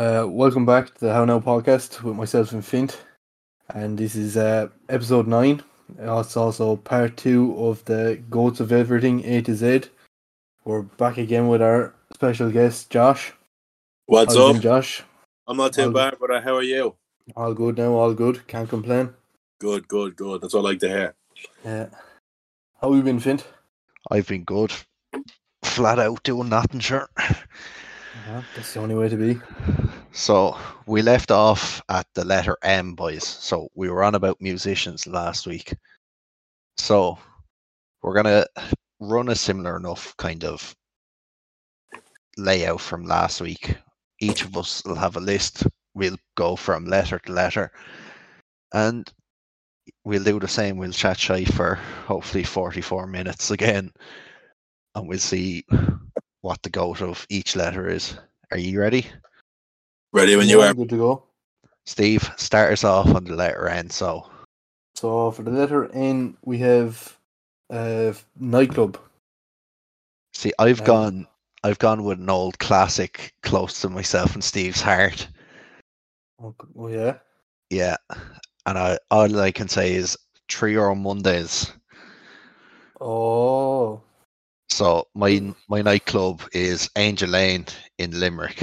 Uh, welcome back to the How Now podcast with myself and Fint, and this is uh, episode nine. It's also part two of the Goats of Everything A to Z. We're back again with our special guest Josh. What's How's up? been, Josh? I'm not too All- bad, but how are you? All good now, all good. Can't complain. Good, good, good. That's what I like to hear. Yeah. How have you been, Fint? I've been good. Flat out doing nothing, sure. Yeah, that's the only way to be. So we left off at the letter M, boys. So we were on about musicians last week. So we're gonna run a similar enough kind of layout from last week. Each of us will have a list. We'll go from letter to letter, and we'll do the same. We'll chat shy for hopefully forty-four minutes again, and we'll see what the goat of each letter is. Are you ready? Ready when you are. Good to go. Steve, start us off on the letter N. So, So for the letter N, we have uh, nightclub. see, I've Um, gone, I've gone with an old classic close to myself and Steve's heart. Oh, oh yeah. Yeah, and I all I can say is three or Mondays. Oh, So my my nightclub is Angel Lane in Limerick.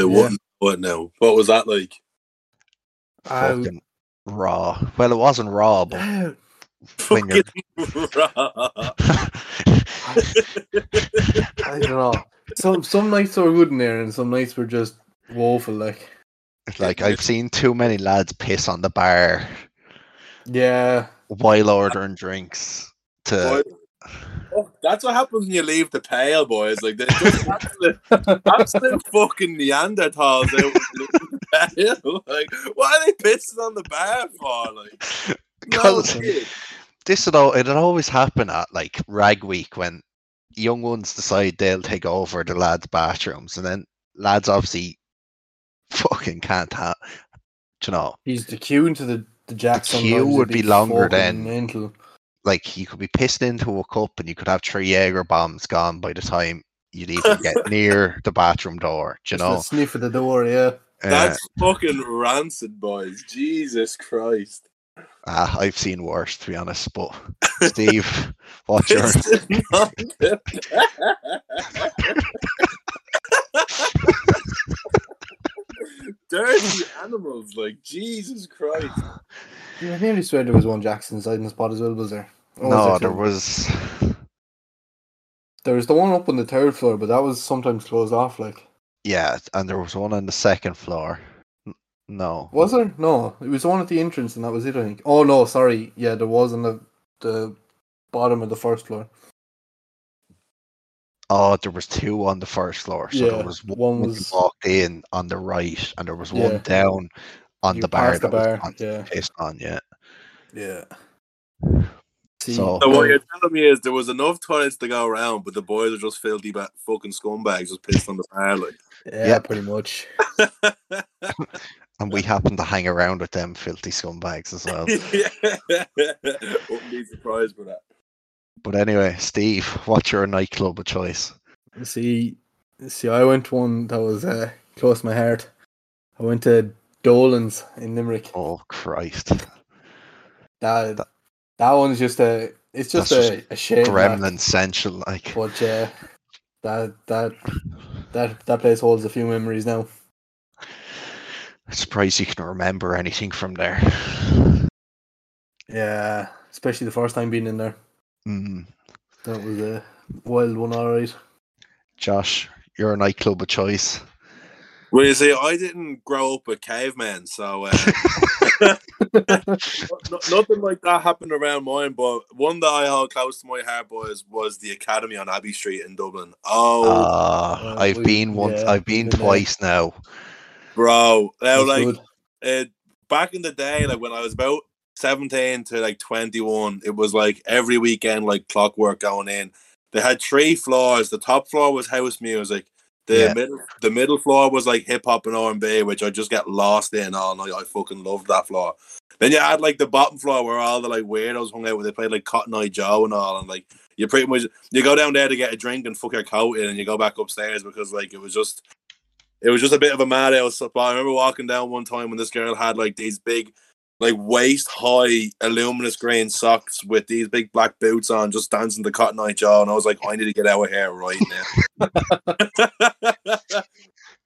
I wouldn't know it now. What was that like? I, Fucking um, raw. Well, it wasn't raw, but I when you're Fucking raw. don't know. Some some nights were good in there, and some nights were just woeful. Like, like I've seen too many lads piss on the bar yeah, while ordering drinks. To Boy, oh, that's what happens when you leave the pale, boys. Like they're just absolute, absolute fucking Neanderthals out when you leave the. Like, what are they pissing on the bar for? Like, no this would al- it'd always happen at like rag week when young ones decide they'll take over the lads' bathrooms, and then lads obviously fucking can't have. You know, he's the queue into the the Jackson. queue would be longer than- mental. Like you could be pissed into a cup, and you could have three Jaeger bombs gone by the time you'd even get near the bathroom door. do You Just know, sniff at the door. Yeah, Uh, That's fucking rancid, boys. Jesus Christ. ah, I've seen worse, to be honest. But Steve, what's your Pissing on the- Dirty animals, like Jesus Christ. I nearly swear there was one Jackson inside in the spot as well. Was there? Or was no, there there was. There was the one up on the third floor, but that was sometimes closed off. Like, Yeah, and there was one on the second floor. No. was there? No, it was the one at the entrance, and that was it. I think. Oh no, sorry. Yeah, there was on the the bottom of the first floor. Oh, there was two on the first floor. So Yeah, there was one, one was- walked in on the right, and there was Yeah. one down on You the bar the bar, constantly yeah. pissed on. Yeah. Yeah. See, So- So what you're telling me is there was enough toilets to go around, but the boys are just filthy ba- fucking scumbags just pissed on the bar like. yeah, Yeah. pretty much. And we happened to hang around with them filthy scumbags as well. Wouldn't be surprised by that. But anyway, Steve, what's your nightclub of choice? See, see, I went to one that was uh, close to my heart. I went to Dolan's in Limerick. Oh Christ. That that one's just a, it's just That's a, a shame. Gremlin Central, like But yeah, that that that that place holds a few memories now. I'm surprised you can remember anything from there. Yeah, especially the first time being in there. Mm. That was a wild one, all right. Josh, you're your nightclub of choice. Well, you see, I didn't grow up with cavemen, so uh, no- nothing like that happened around mine. But one that I held close to my heart was was the Academy on Abbey Street in Dublin. Oh, Uh, I've we- been once. yeah, I've been we've twice now. bro! Now, That's like uh, back in the day, like when I was about seventeen to like twenty one, it was like every weekend, like clockwork going in. They had three floors. The top floor was house music. The Yeah. middle the middle floor was like hip hop and R and B, which I just get lost in all night. I fucking loved that floor. Then you had like the bottom floor where all the like weirdos hung out where they played like Cotton Eye Joe and all and like you pretty much you go down there to get a drink and fuck your coat in and you go back upstairs because like it was just it was just a bit of a madhouse spot. I remember walking down one time when this girl had like these big like waist high aluminous grain socks with these big black boots on, just dancing the Cotton Eye Joe, and I was like, I need to get out of here right now.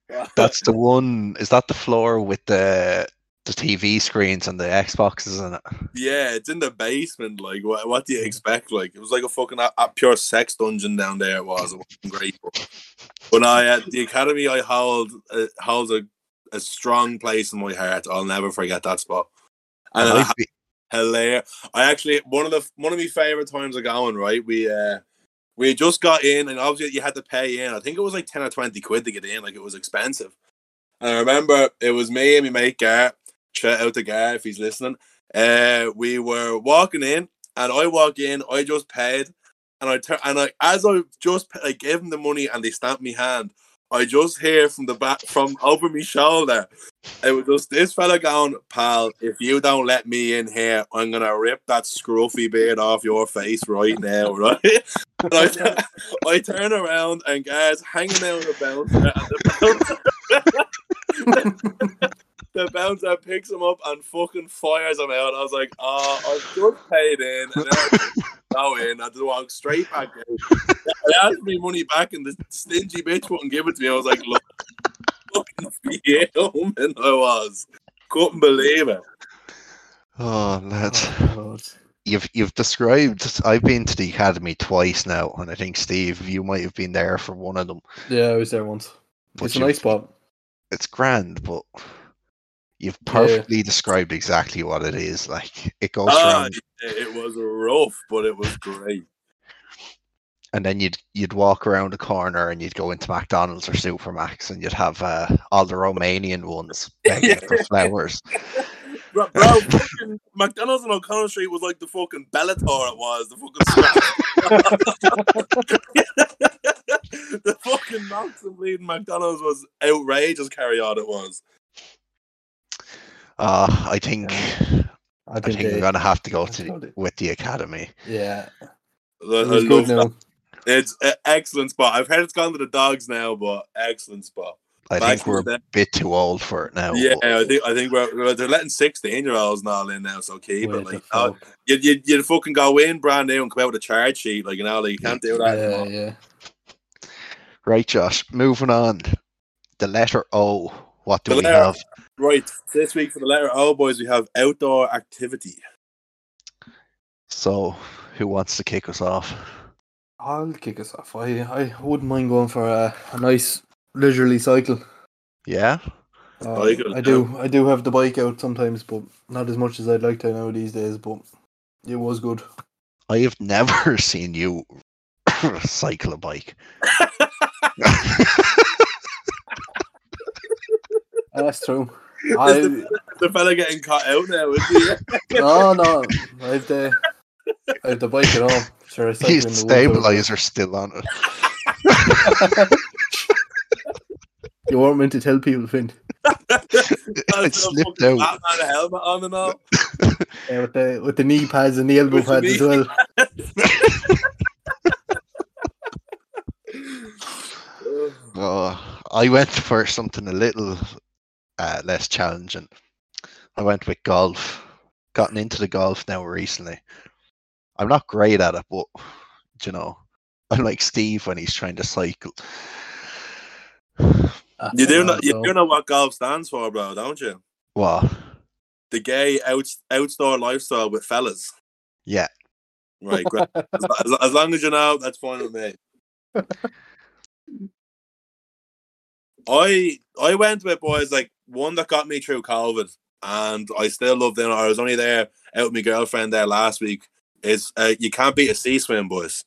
That's the one. Is that the floor with the the TV screens and the Xboxes in it? yeah, it's in the basement. Like, what, what do you expect? Like, it was like a fucking a, a pure sex dungeon down there. It was. It wasn't great. But when I at the academy, I hold uh, holds a, a strong place in my heart. I'll never forget that spot. And I be- hilarious. I actually one of the one of my favorite times of going. Right, we uh we just got in, and obviously you had to pay in. I think it was like ten or twenty quid to get in. Like it was expensive. And I remember it was me and my mate Gar. Shout out to Gar if he's listening. Uh, we were walking in, and I walk in. I just paid, and I turn and I as I just I gave him the money, and they stamped me hand. I just hear from the back from over my shoulder. It was just this fella going, pal. If you don't let me in here, I'm gonna rip that scruffy beard off your face right now, right? And I, turn around and guys hanging out the bouncer, and the bouncer, the bouncer picks him up and fucking fires him out. I was like, oh, I've just paid in, and then I go in. I just walk straight back in. I asked me money back, and the stingy bitch wouldn't give it to me. I was like, look, fucking fuming I was. Couldn't believe it. oh, lads, Oh, God. you've you've described. I've been to the academy twice now, and I think Steve, you might have been there for one of them. Yeah, I was there once. But it's a nice spot. It's grand, but you've Yeah. perfectly described exactly what it is. Like it goes Ah, around, it, it was rough, but it was great. And then you'd you'd walk around the corner, and you'd go into McDonald's or Supermac's, and you'd have uh, all the Romanian ones begging for flowers. Bro, bro McDonald's on O'Connell Street was like the fucking Bellator it was. The fucking the fucking knocks and bleeding McDonald's was outrageous. Carry on, it was. Uh, I think I I think, think we're gonna have to go to about it. with the academy. yeah, I, it I was love that. Now. It's an excellent spot. I've heard it's gone to the dogs now, but excellent spot. I Back think we're the a bit too old for it now. Yeah, but I think I think we're, we're- they're letting sixteen year olds and all in now, so okay, What it. the Like, uh, you you you fucking go in brand new and come out with a charge sheet, like you know, like you can't do that. yeah, anymore. yeah. Right, Josh. Moving on. The letter O. What do The we letter- have? Right, this week for the letter O, boys, we have outdoor activity. So, who wants to kick us off? I'll kick us off. I, I wouldn't mind going for a, a nice leisurely cycle. Yeah. Uh, I do I do have the bike out sometimes, but not as much as I'd like to now these days. But it was good. I have never seen you cycle a bike. That's true. I The fella getting caught out now, is he? no no. I have the I have the bike at home. Sure, I cycle His in the woods out stabilizer still on it. you weren't meant to tell people, Finn. it slipped out. Batman helmet on and all. Yeah, with the with the knee pads and the elbow With the pads as well. Oh, I went for something a little uh, less challenging. I went with golf. Gotten into the golf now recently. I'm not great at it, but you know, I'm like Steve when he's trying to cycle. You do know, you do know what golf stands for, bro, don't you? What? The gay out, outdoor lifestyle with fellas. Yeah. Right, great. as, as- as long as you know, that's fine with me. I I went with boys like one that got me through COVID, and I still love them. I was only there out with my girlfriend there last week. Is uh, you can't beat a sea swim, boys.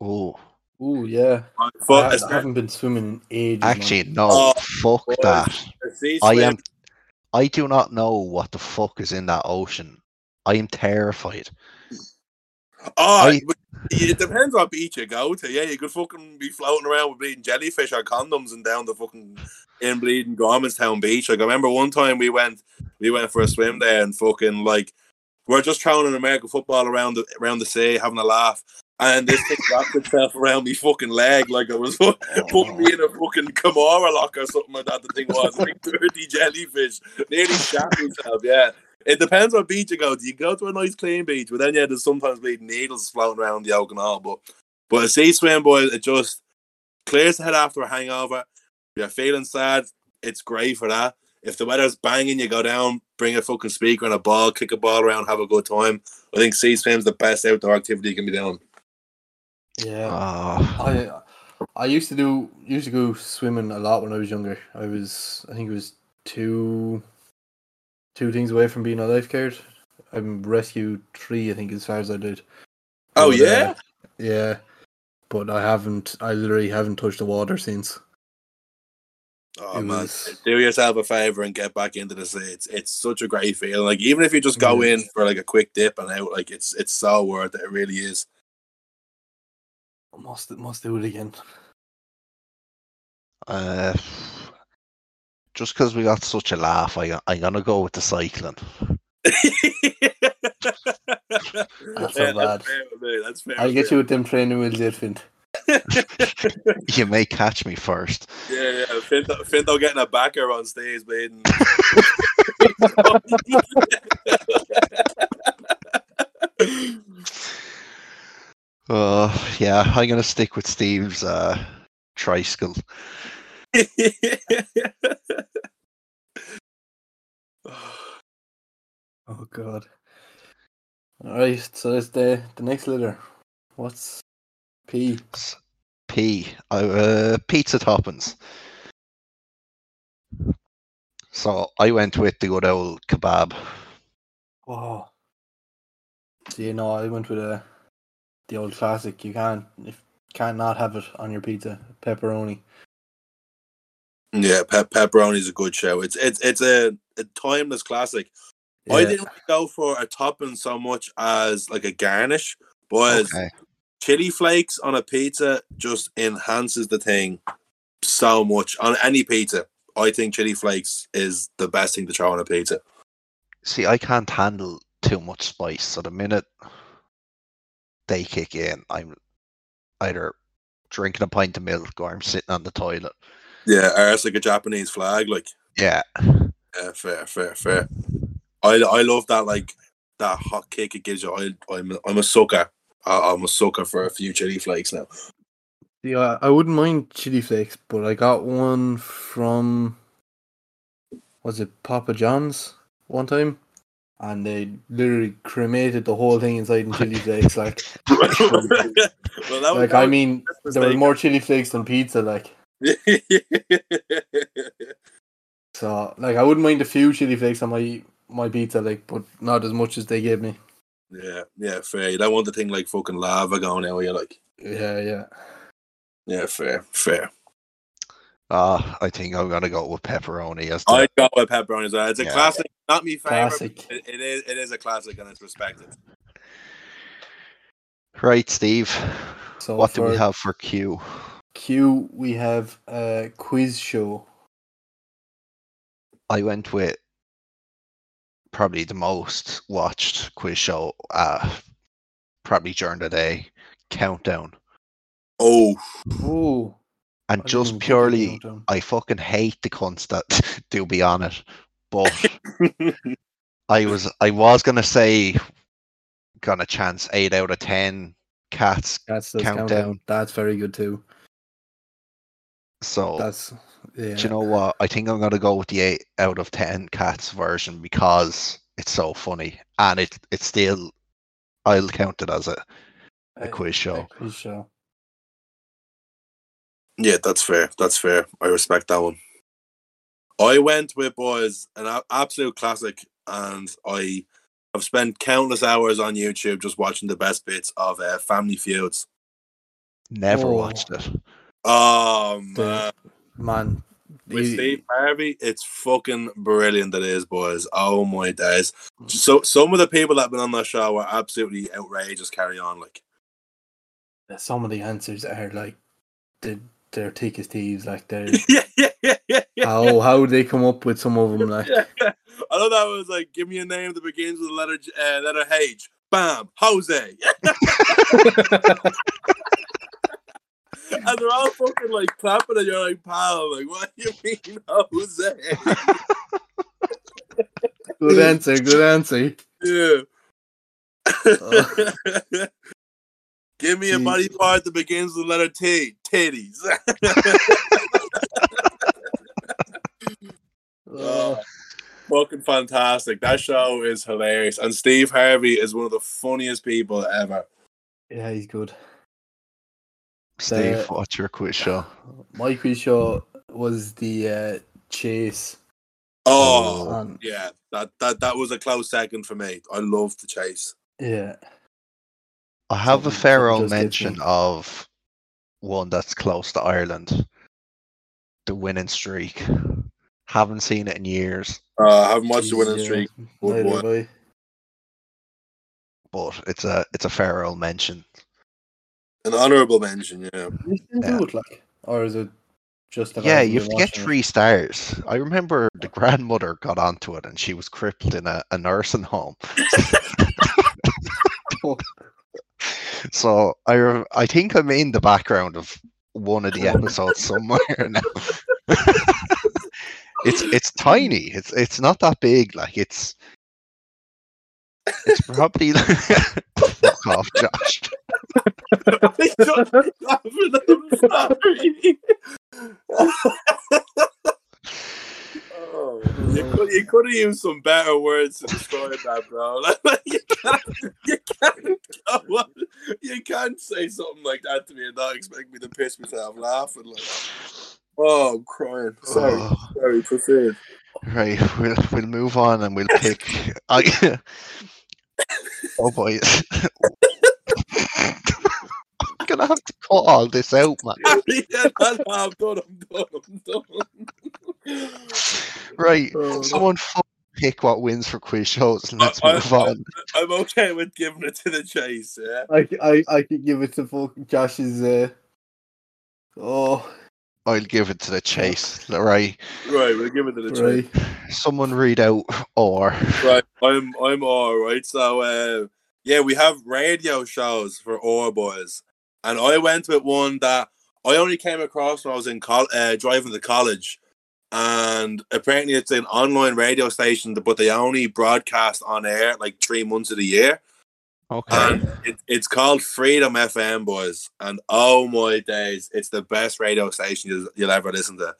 Oh, oh yeah. But I, I haven't been swimming in ages. man. actually, no. Oh, fuck boys. that. I am. I do not know what the fuck is in that ocean. I am terrified. Oh, I- it depends what beach you go to. Yeah, you could fucking be floating around with bleeding jellyfish or condoms and down the fucking in bleeding Gormanston beach. Like I remember one time we went, we went for a swim there and fucking like we're just throwing an American football around the around the sea, having a laugh. And this thing wrapped itself around me fucking leg like it was putting me in a fucking Kimura lock or something like that. The thing was like dirty jellyfish. Nearly shat myself, yeah. It depends what beach you go to. You go to a nice clean beach, but then yeah, there's sometimes bleeding needles floating around the oak and all. But but a sea swim, boys, it just clears the head after a hangover. You're feeling sad, it's great for that. If the weather's banging, you go down, bring a fucking speaker and a ball, kick a ball around, have a good time. I think sea swim's the best outdoor activity you can be doing. Yeah. Ah, I I used to do used to go swimming a lot when I was younger. I was I think it was two two things away from being a lifeguard. I'm rescue three, I think, as far as I did. Oh But, yeah, uh, yeah. But I haven't. I literally haven't touched the water since. Oh it man, was- do yourself a favor and get back into the sea. It's it's such a great feeling. Like even if you just go Yeah. in for like a quick dip and out, like it's it's so worth it. It really is. Must must do it again. uh, just because we got such a laugh, I, I'm gonna go with the cycling. that's so bad. fair That's fair. I'll with get me. you with them training wheels, yet, Finn. You may catch me first. Yeah, yeah. Finto, Finto getting a backer on stage, bleeding. Uh, yeah, I'm gonna stick with Steve's uh, tricycle. Oh God. All right, so that's the the next letter. What's P? S- P. Uh, pizza toppings. So I went with the good old kebab. Wow. So you know, I went with a the old classic. You can't if can't not have it on your pizza. Pepperoni. yeah, pe- is a good show. It's it's it's a, a timeless classic. I didn't go for a topping so much as like a garnish, but Okay. Chili flakes on a pizza just enhances the thing so much on any pizza. I think chili flakes is the best thing to try on a pizza. See, I can't handle too much spice. So the minute they kick in, I'm either drinking a pint of milk or I'm sitting on the toilet. Yeah, or it's like a Japanese flag. Like, Yeah. yeah, fair, fair, fair. I I love that like that hot kick it gives you. I I'm I'm a sucker. I, I'm a sucker for a few chili flakes now. Yeah, I wouldn't mind chili flakes, but I got one from was it Papa John's one time, and they literally cremated the whole thing inside in chili flakes. Like, well, like I mean, there were more chili flakes than pizza. Like, so like I wouldn't mind a few chili flakes on my my pizza, like, but not as much as they gave me. Yeah, yeah, fair. You don't want the thing like fucking lava going out. You're like, Yeah, yeah. yeah, fair, fair. Uh, I think I'm gonna go with pepperoni as the I go with pepperoni as well. It's a Yeah. classic, not me favorite. Classic. It, it is, it is a classic, and it's respected. right, Steve. So what do we have for Q? Q, we have a quiz show. I went with probably the most watched quiz show, uh, probably during the day, Countdown, Oh, Oh, and I just even put that purely. I fucking hate the cunts that do be on it, but I was, I was gonna say, gonna chance eight out of ten cats. That's Countdown. countdown. That's very good too. So That's yeah. Do you know what? I think I'm gonna go with the eight out of ten cats version because it's so funny and it it's still I'll count it as a, a quiz show. quiz show. yeah, that's fair. That's fair. I respect that one. I went with boys an absolute classic, and I have spent countless hours on YouTube just watching the best bits of uh, Family Feuds. Never Oh. watched it. Oh The- man, with Steve Harvey, it's fucking brilliant. That is, boys. Oh my days. So some of the people that have been on that show are absolutely outrageous. Carry on, like some of the answers are like they're, they're thick as thieves. Like they're yeah, yeah, yeah, yeah. yeah. how how they come up with some of them. Like Yeah, yeah. I know that was like, give me a name that begins with the letter uh, letter H. Bam, Jose. and they're all fucking like clapping, and you're like, pal, like, what do you mean, Jose? good answer, good answer. yeah. Oh. Give me a body part that begins with the letter T. Titties. Oh, Fucking fantastic. That show is hilarious. And Steve Harvey is one of the funniest people ever. yeah, he's good. Steve, Uh, what's your quiz show? My quiz show was the uh, chase. Oh, on yeah. That, that that was a close second for me. I love the chase. yeah. I have a Something- fair old mention of one that's close to Ireland. The winning streak. Haven't seen it in years, Uh, I haven't watched the winning yeah. streak. Neither boy. have but it's a it's a fair old mention. An honourable mention, yeah. We still Yeah. do it like, or is it just that Yeah, you have to get watching it? three stars. I remember the grandmother got onto it and she was crippled in a, a nursing home. So I re- I think I'm in the background of one of the episodes somewhere now. it's it's tiny. It's it's not that big. Like it's it's probably fuck off, Josh. I don't laugh at sorry. Oh, you could you could have used some better words to describe that, bro. Like, you can't you can't you can't say something like that to me and not expect me to piss myself laughing. Like, oh, I'm crying. Sorry, Oh, sorry. Proceed. right, we'll we'll move on and we'll pick. I, oh boy, gonna have to cut all this out, man. yeah, no, no, I'm done. I'm done. I'm done. Right, Oh, someone fucking pick what wins for quiz shows and let's I- move I- on. I'm okay with giving it to the chase. Yeah. I, I, I could give it to fucking Josh's. Uh, oh, I'll give it to the chase. Right, Right, we'll give it to the chase. someone read out or Right, I'm I'm all right. So uh, yeah, we have radio shows for our boys, and I went with one that I only came across when I was in col- uh, driving to college, and apparently it's an online radio station, but they only broadcast on air like three months of the year, okay. and it, it's called Freedom FM, boys. And oh my days, it's the best radio station you'll, you'll ever listen to.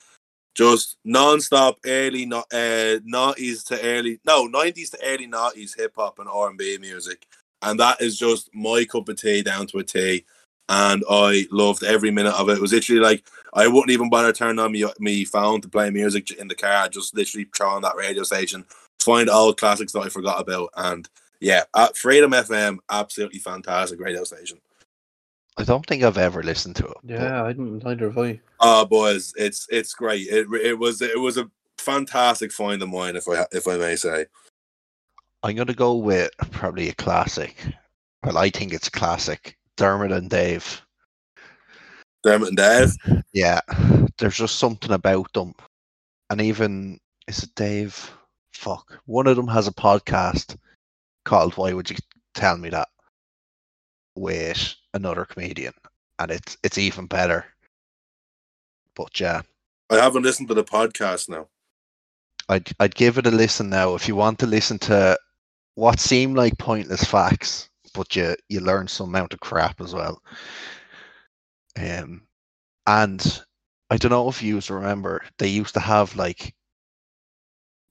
Just non-stop early, no, uh, noughties to early, no, nineties to early noughties hip hop and R and B music, and that is just my cup of tea down to a T. And I loved every minute of it. It was literally like I wouldn't even bother turning on me me phone to play music in the car. I Just literally throw on that radio station, find old classics that I forgot about, and yeah, at Freedom FM, absolutely fantastic radio station. I don't think I've ever listened to it. but Yeah, I didn't. Neither have I. Oh, boys, it's it's great. It it was it was a fantastic find of mine, if I if I may say. I'm gonna go with probably a classic. Well, I think it's a classic. Dermot and Dave. Dermot and Dave. Yeah, there's just something about them, and even is it Dave? Fuck, one of them has a podcast called "Why Would You Tell Me That?" with another comedian, and it's it's even better. But yeah, I haven't listened to the podcast now. I'd I'd give it a listen now if you want to listen to what seem like pointless facts, but you you learn some amount of crap as well. Um, and I don't know if you remember they used to have like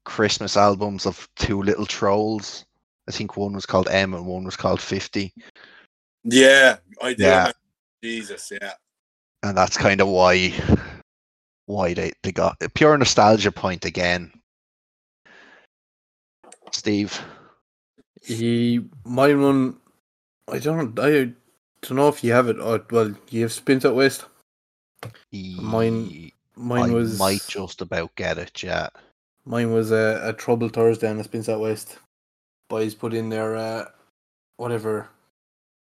Christmas albums of two little trolls. I think one was called M and one was called Fifty, Yeah, I do. Yeah. Jesus, yeah. and that's kind of why why they they got a pure nostalgia point again. Steve. He, my one, I don't, I don't know if you have it. Or, well, you have Spin South West. Mine- Mine I was might just about get it. Yeah. Mine was a, a trouble Thursday and it's out west. Boys put in their uh, whatever,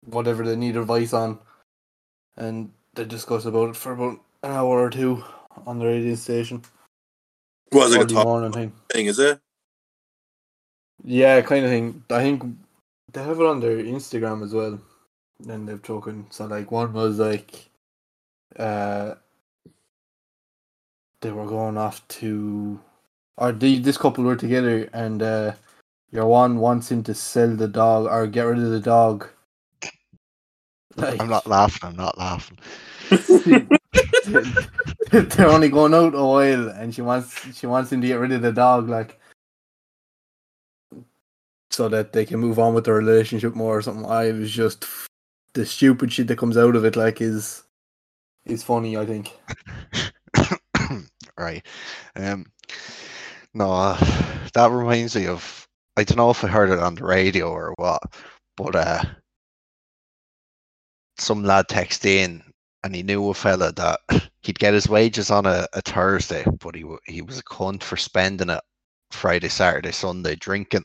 whatever they need advice on, and they discuss about it for about an hour or two on the radio station. Was it a Early top morning thing. thing? Is it? Yeah, kind of thing. I think they have it on their Instagram as well. And they've talking. So like one was like, uh, they were going off to, or the, this couple were together, and uh, your one wants him to sell the dog or get rid of the dog. Like, I'm not laughing. I'm not laughing. they're only going out a while, and she wants she wants him to get rid of the dog, like, so that they can move on with their relationship more or something. I was just the stupid shit that comes out of it, like, is is funny. I think. right. Um. No, uh, that reminds me of. I don't know if I heard it on the radio or what, but uh, some lad texted in and he knew a fella that he'd get his wages on a, a Thursday, but he he was a cunt for spending it Friday, Saturday, Sunday drinking.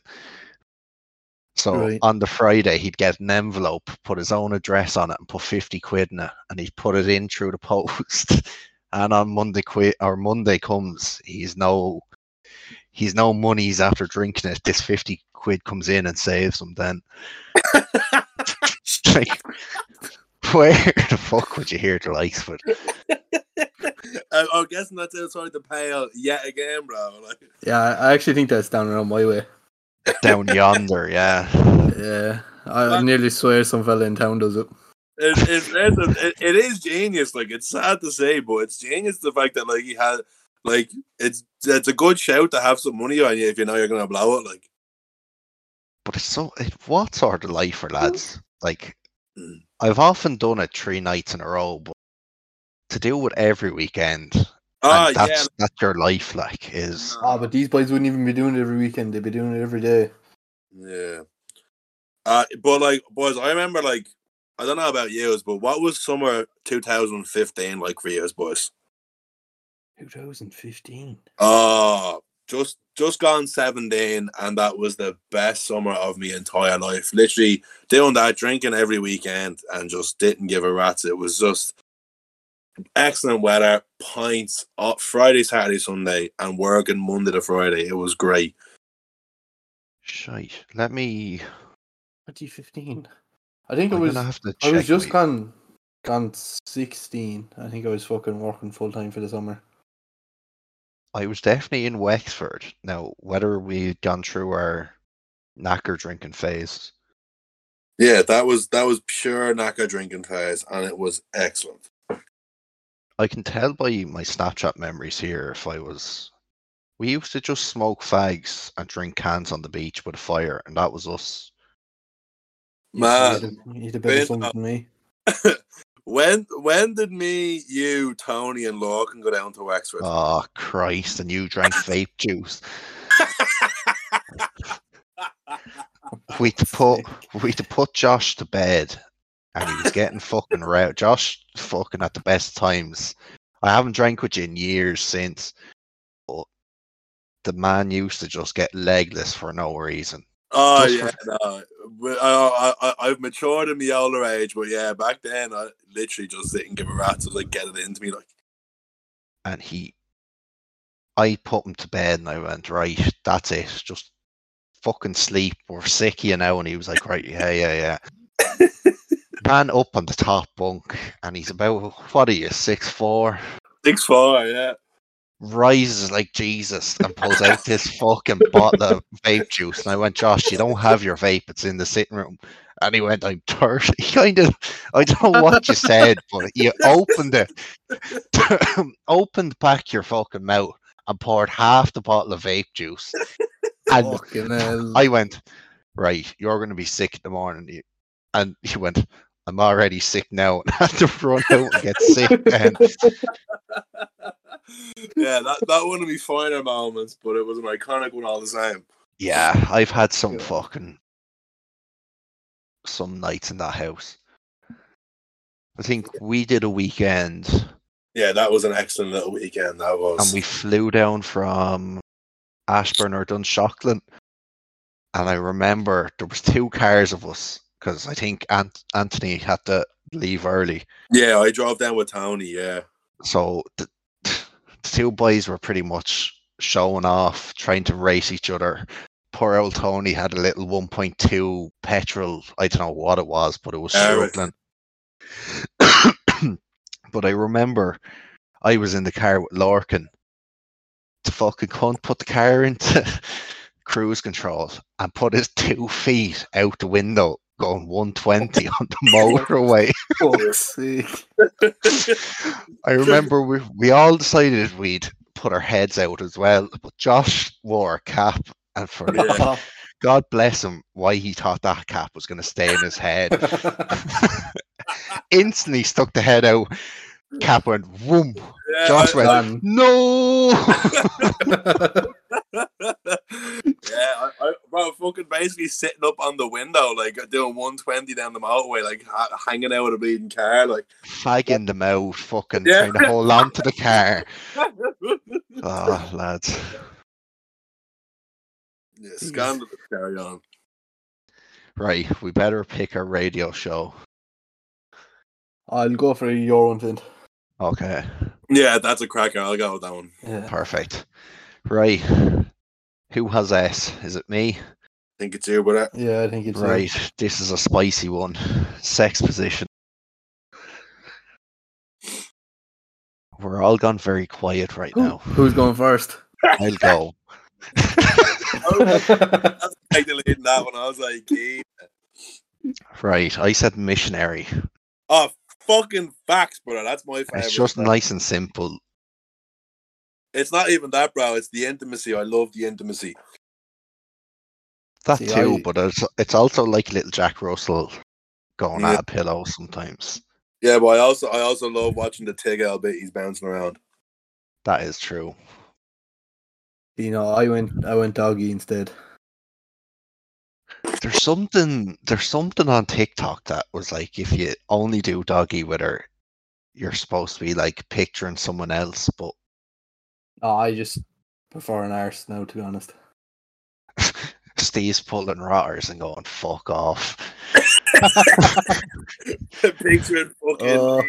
So Right. on the Friday, he'd get an envelope, put his own address on it, and put fifty quid in it, and he'd put it in through the post. and on Monday quit or Monday comes, he's no, he's no monies after drinking it. This fifty quid comes in and saves him. Then, like, where the fuck would you hear the likes of it? I, I'm guessing that's outside the pale yet again, bro. Like, Yeah, I I actually think that's down around my way. Down yonder? Yeah. Yeah, I Well- nearly swear some fella in town does it. it, it, it, it is genius. Like, it's sad to say, but it's genius the fact that like he had like it's it's a good shout to have some money on you if you know you're gonna blow it. Like, But it's so. It, what sort of life for lads? Like, Mm. I've often done it three nights in a row, but to do it every weekend, ah, and yeah, that's that's your life. Like, is Ah, but these boys wouldn't even be doing it every weekend. They'd be doing it every day. Yeah. Uh, but like, boys, I remember like, I don't know about yous, but what was summer 2015 like for yous, boys? 2015. Oh, just just gone 17, and that was the best summer of my entire life. Literally doing that, drinking every weekend, and just didn't give a rat's. It was just excellent weather, pints, uh, Friday, Saturday, Sunday, and working Monday to Friday. It was great. shite. Let me. 2015. I think it I'm was. gonna have to I was just my- gone, gone 16. I think I was fucking working full time for the summer. I was definitely in Wexford. Now, whether we'd gone through our knacker drinking phase, Yeah, that was that was pure knackered drinking phase, and it was excellent. I can tell by my Snapchat memories here if I was. We used to just smoke fags and drink cans on the beach with a fire, and that was us. You Man, had a- you had a better Ben, uh, than me. when when did me, you, Tony, and Lorcan go down to Wexford? Oh Christ! And you drank vape juice. We to put we to put Josh to bed, and he was getting fucking route. Josh fucking at the best times. I haven't drank with you in years since, but the man used to just get legless for no reason. oh just yeah, no. I, I, I, I've matured in the older age, but yeah, back then I literally just didn't give a rat's to like get it into me. Like, and he I put him to bed and I went, right, that's it. Just fucking sleep. We're sick you know. And he was like, right, yeah, yeah, yeah. Man up on the top bunk and he's about what are you, six four? six four, yeah. Rises like Jesus and pulls out this fucking bottle of vape juice. And I went, Josh, you don't have your vape, it's in the sitting room. And he went, I'm thirsty. Kind of I don't know what you said, but you opened it opened back your fucking mouth and poured half the bottle of vape juice. And Fucking hell. I went, right, you're going to be sick in the morning. And he went, I'm already sick now. And I had to run out and get sick. And yeah, that that one of my finer moments, but it was an iconic one all the same. yeah, I've had some Yeah. fucking some nights in that house. I think we did a weekend Yeah, that was an excellent little weekend. That was. and we flew down from Ashbourne or Dunshaughlin. And I remember there was two cars of us because I think Ant- Anthony had to leave early. yeah, I drove down with Tony. Yeah. So the, the two boys were pretty much showing off, trying to race each other. Poor old Tony had a little 1.2 petrol. I don't know what it was, but it was right. struggling. but I remember I was in the car with Larkin. The fucking cunt put the car into cruise control and put his two feet out the window going 120 on the motorway. I remember we, we all decided we'd put our heads out as well, but Josh wore a cap, and for Yeah. God bless him, why he thought that cap was going to stay in his head. Instantly stuck the head out. Cap went whoom. Yeah, Josh went no. Yeah, I, I, bro, fucking basically sitting up on the window, like doing 120 down the motorway, like ha- hanging out with a bleeding car, like. Fagging them out, fucking Yeah. trying to hold on to the car. Oh, lads. yeah, scandalous. Carry on. Right, we better pick a radio show. I'll go for your one, Finn. Okay, Yeah, that's a cracker. I'll go with that one. Yeah. perfect. Right, who has S? Is it me? I think it's you, but Yeah, I think it's you. Right, this is a spicy one. Sex position. We're all gone very quiet right Who- now. Who's going first? I'll go. I was like the that one. I was like, "Gee." Right, I said missionary. oh, fucking facts, brother. That's my favorite. It's just bro. nice and simple. It's not even that, bro. It's the intimacy. I love the intimacy. That See, too, I- but it's it's also like little Jack Russell going Yeah. at a pillow sometimes. Yeah, but I also I also love watching the Tig bit He's bouncing around. That is true. You know, I went I went doggy instead. There's something there's something on TikTok that was like if you only do doggy with her, you're supposed to be like picturing someone else, but No, I just prefer an arse now, to be honest. Steve's pulling rotters and going fuck off. Picturing fucking Oh.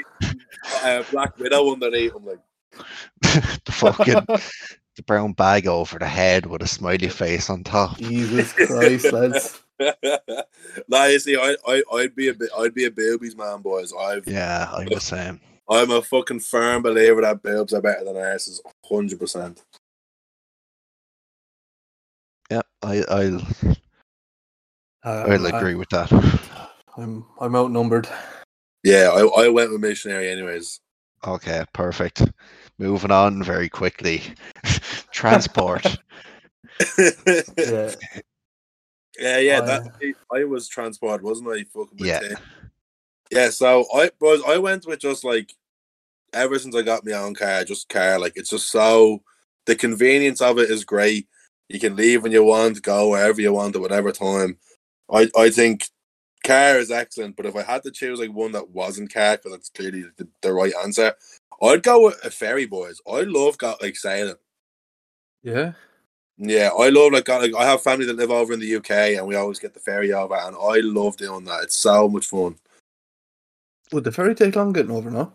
uh, Black Widow underneath. I'm like, the fucking the brown bag over the head with a smiley face on top. Jesus Christ, lads. nah, you see, I, I, I'd be a bit, I'd be a boobies man, boys. I've, Yeah, I'm the same. I'm a fucking firm believer that boobs are better than asses, hundred percent. Yeah, I I'll Uh, I'll I- agree with that. I'm I'm outnumbered. Yeah, I, I went with missionary, anyways. Okay, perfect. Moving on very quickly. Transport. Yeah. Yeah, yeah, I- that I was transport, wasn't I? Fucking Yeah. Tim. Yeah, so I was I went with just like ever since I got my own car, I just car. Like it's just so the convenience of it is great. You can leave when you want, go wherever you want at whatever time. I I think car is excellent, but if I had to choose like one that wasn't car, because that's clearly the, the right answer, I'd go with a ferry, boys. I love got like sailing. Yeah. Yeah, I love like, got, like I have family that live over in the UK, and we always get the ferry over, and I love doing that. It's so much fun. Would the ferry take long getting over, no?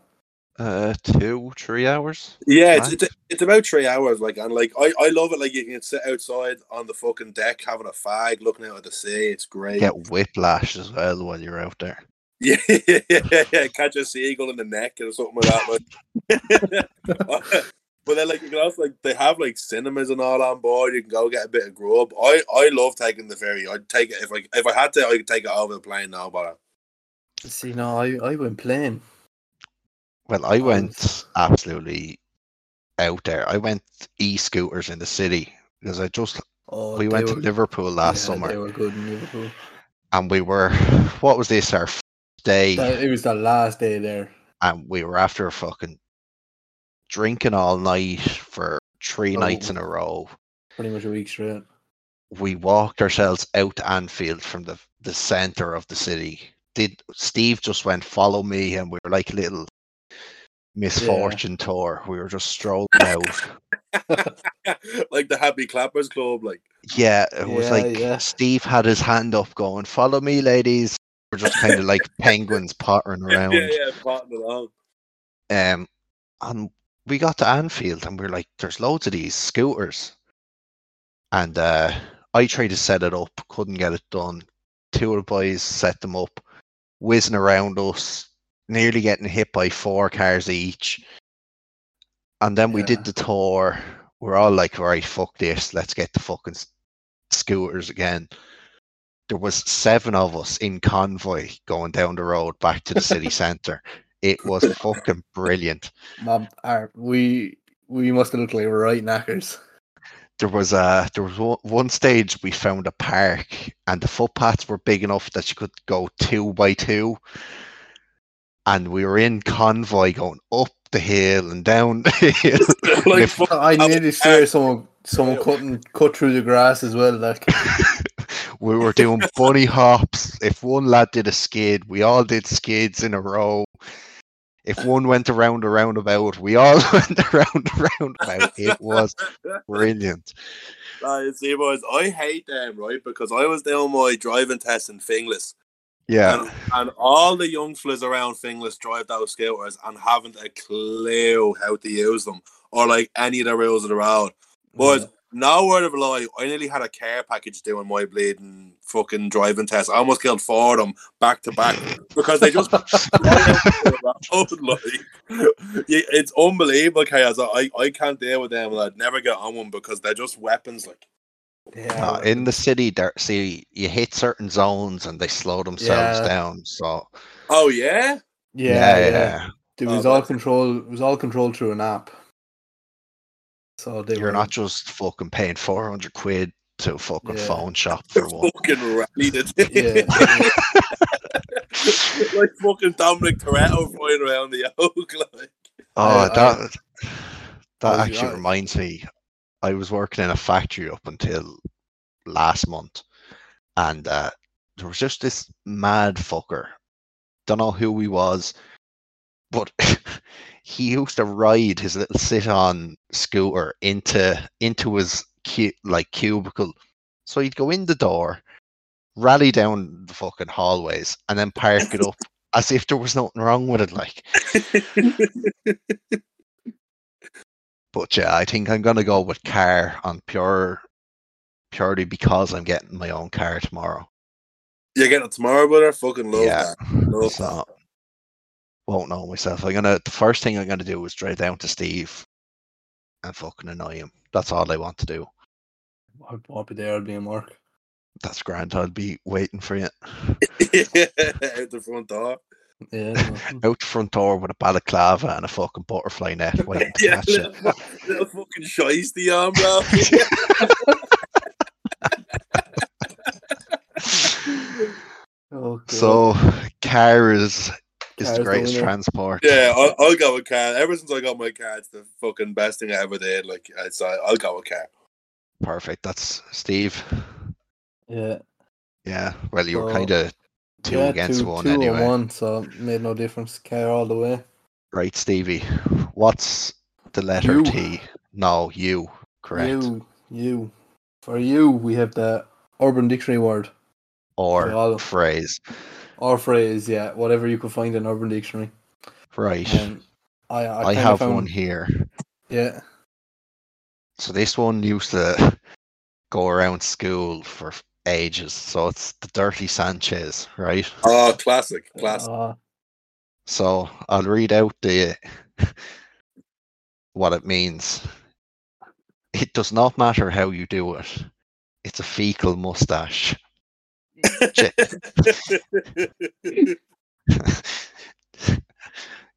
Uh two, three hours? Yeah, it's, it's it's about three hours. Like, and like I, I love it. Like you can sit outside on the fucking deck having a fag, looking out at the sea. It's great. Get whiplash as well while you're out there. Yeah, yeah, yeah, catch a seagull in the neck or something like that. Like. but then, like, you can also like they have like cinemas and all on board. You can go get a bit of grub. I I love taking the ferry. I'd take it if I if I had to. I could take it over the plane now, but See, no, I, I went plane. Well, I Oh, went absolutely out there. I went e-scooters in the city because I just Oh, we went to Liverpool last yeah, summer They were good in Liverpool. and we were what was this our day it was the last day there. and we were after a fucking drinking all night for three oh, nights in a Oh. row. Pretty much a week straight. We walked ourselves out to Anfield from the the center of the city. Did Steve just went follow me and we were like little misfortune tour. We were just strolling out. like the Happy Clappers Club, like Yeah, it was Yeah, like yeah. Steve had his hand up going, Follow me, ladies. We're just kind of like penguins pottering around. yeah, yeah, potting along. Um, and we got to Anfield and we are like, there's loads of these scooters. And uh, I tried to set it up, couldn't get it done. Two of the boys set them up, whizzing around us, nearly getting hit by four cars each. And then we Yeah. did the tour. We're all like, right, fuck this, let's get the fucking scooters again. There was seven of us in convoy going down the road back to the city centre. It was fucking brilliant. Mom, we we must have looked like right knackers. There was a there was one stage we found a park and the footpaths were big enough that you could go two by two, and we were in convoy going up the hill and down the hill. like If- I I'm- nearly swear someone someone cutting cut through the grass as well. Like we were doing bunny hops. If one lad did a skid, we all did skids in a row. If one went around a roundabout, we all went around a roundabout. It was brilliant. Uh, see, boys, I hate them, right? Because I was doing my driving test in Finglas, Yeah, and, and all the young fellas around Finglas drive those scooters and haven't a clue how to use them or like any of the rules of the road. Boys, no word of a lie, I nearly had a care package doing my bleeding fucking driving test. I almost killed four of them back to back because they just road, like, it's unbelievable, chaos. I, I can't deal with them I'd never get on one because they're just weapons like yeah, Uh, in the city, there see you hit certain zones and they slow themselves Yeah. down. So Oh yeah? yeah, yeah, It Oh, was all that's- control. It was all controlled through an app. So they You're were not just fucking paying four hundred quid to a fucking Yeah. phone shop for one. fucking rallied it. Yeah, yeah. like fucking Dominic Toretto flying around the oak like. Oh, I- that that I- actually I- reminds me. I was working in a factory up until last month, and uh, there was just this mad fucker. Don't know who he was, but he used to ride his little sit-on scooter into into his cu- like cubicle. So he'd go in the door, rally down the fucking hallways, and then park it up as if there was nothing wrong with it. Like, But yeah, I think I'm gonna go with car on pure purely because I'm getting my own car tomorrow. You're getting it tomorrow, brother? Fucking love Yeah. that. Love that. So won't know myself. I'm gonna the first thing I'm gonna do is drive down to Steve and fucking annoy him. That's all I want to do. I won't be there. I'll be in work. That's grand. I'll be waiting for you Out the front door. Yeah. out front door with a balaclava and a fucking butterfly net waiting to Yeah, catch little, fu- little fucking shiesty on, bro. oh, God. So car is is Car's the the greatest winner. transport. yeah, I'll, I'll go with car. Ever since I got my car, it's the fucking best thing I ever did. Like, it's, uh, I'll go with car. Perfect. That's Steve. yeah. Yeah. Well, you were So, kind of two yeah, against two, one two anyway. on one, so it made no difference. Care all the way. Right, Stevie. What's the letter You. T? No, you. Correct. You, you. For you, we have the Urban Dictionary word Or phrase. or phrase. Yeah, whatever you could find in Urban Dictionary. Right. Um, I, I, I have found, one here. Yeah. So this one used to go around school for ages. So it's the Dirty Sanchez, right? Oh, classic. Classic. Uh, So I'll read out the what it means. It does not matter how you do it. It's a fecal mustache.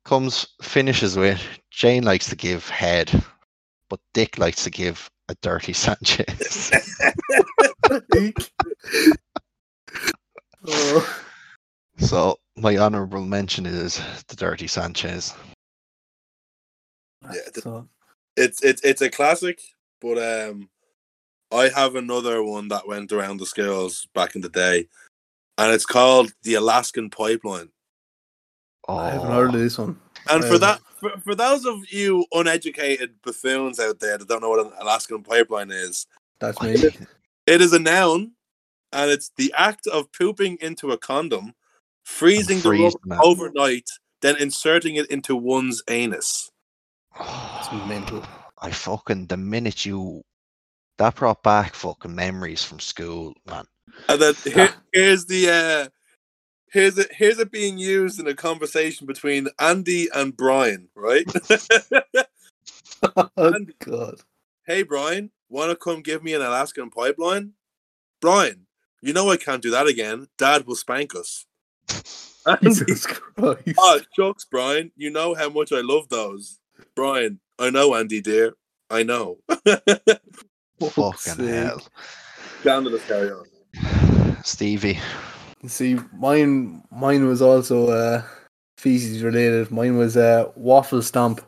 Comes finishes with Jane likes to give head, but Dick likes to give a dirty Sanchez. oh, so my honourable mention is the dirty Sanchez. Yeah, the- it's it's it's a classic, but um, I have another one that went around the scales back in the day, and it's called the Alaskan Pipeline. Oh, I haven't heard of this one. And for that for, for those of you uneducated buffoons out there that don't know what an Alaskan pipeline is, That's me. it is a noun, and it's the act of pooping into a condom, freezing the rubber overnight, then inserting it into one's anus. It's mental. I fucking the minute you that brought back fucking memories from school, man. And then here, here's the uh, here's it here's it being used in a conversation between Andy and Brian, right? oh Andy. God. hey Brian, wanna come give me an Alaskan pipeline? Brian, you know I can't do that again. Dad will spank us. Andy, Jesus Christ. oh shucks, Brian, you know how much I love those. Brian, I know, Andy dear. I know. Fuck's fucking sake. hell. Scandalous carry on. Stevie. See, mine mine was also uh, feces related. Mine was uh, waffle stomp.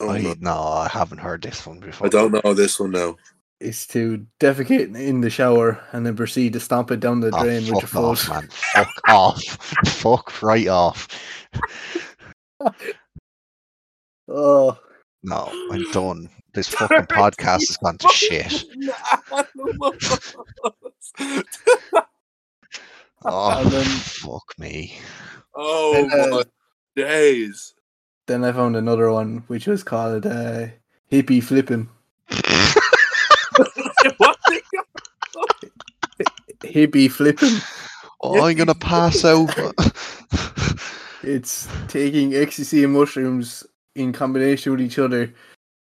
Oh, I no. no, I haven't heard this one before. I don't know this one now. Is to defecate in the shower and then proceed to stomp it down the Oh, drain with your fuck off, foot. man. Fuck off. Fuck right off. Oh, No, I'm done. This fucking podcast has gone to shit. Oh, And then- fuck me. oh And, uh, my days. then I found another one which was called uh, hippie flipping. what? Hippie flipping. Oh, I'm gonna pass out. It's taking ecstasy and mushrooms in combination with each other.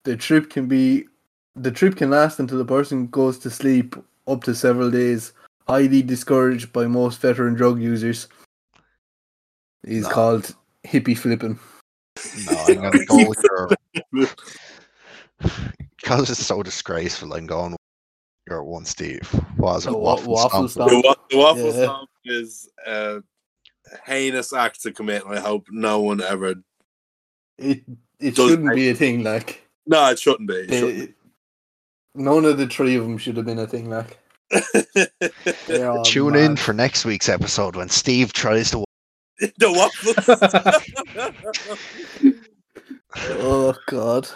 The trip can be the trip can last until the person goes to sleep up to several days. Highly discouraged by most veteran drug users. Is No. called hippie flipping. no, I'm gonna go with your. Because it's so disgraceful, I'm going with your one, Steve. Was it The wa- waffle, waffle stomp? The, wa- the waffle Yeah. stomp is a heinous act to commit, and I hope no one ever. It it Does- shouldn't be a thing like No, it shouldn't be. It they, shouldn't none of the three of them should have been a thing like. Be. They're all Tune in for next week's episode when Steve tries to. the waffle. Oh god.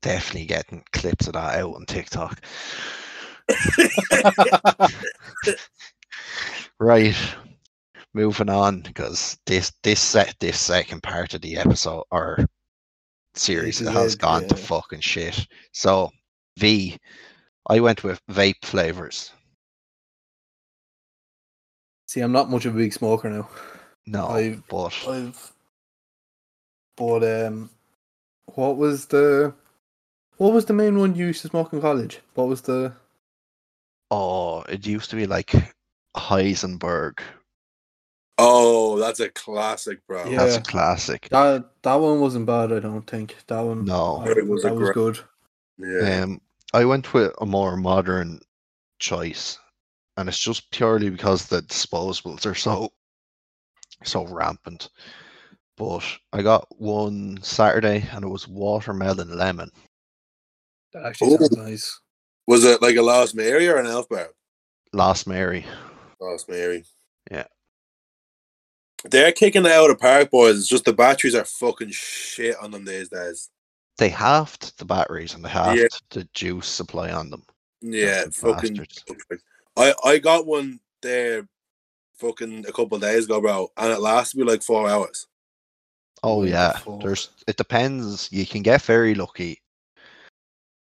Definitely getting clips of that out on TikTok. Right. Moving on because this this set this second part of the episode or series This has it, gone to fucking shit. So V, I went with vape flavors. See, I'm not much of a big smoker now. No, I've- but I've but um what was the what was the main one you used to smoke in college? What was the oh, it used to be like Heisenberg. oh, that's a classic, bro. Yeah. That's a classic. that that one wasn't bad, I don't think. That one No. I- It was that was good. Yeah. Um, I went with a more modern choice, and it's just purely because the disposables are so so rampant. But I got one Saturday, and it was watermelon lemon. That actually Ooh. nice. Was it like a Lost Mary or an Elf Bar? Last Mary. Lost Mary. Yeah. They're kicking it out of the park, boys. It's just the batteries are fucking shit on them these days. They halved the batteries and they halved Yeah. the juice supply on them. Yeah, Those fucking. bastards. I I got one there, fucking a couple of days ago, bro, and it lasted me like four hours. Oh What yeah, fuck? there's. It depends. You can get very lucky.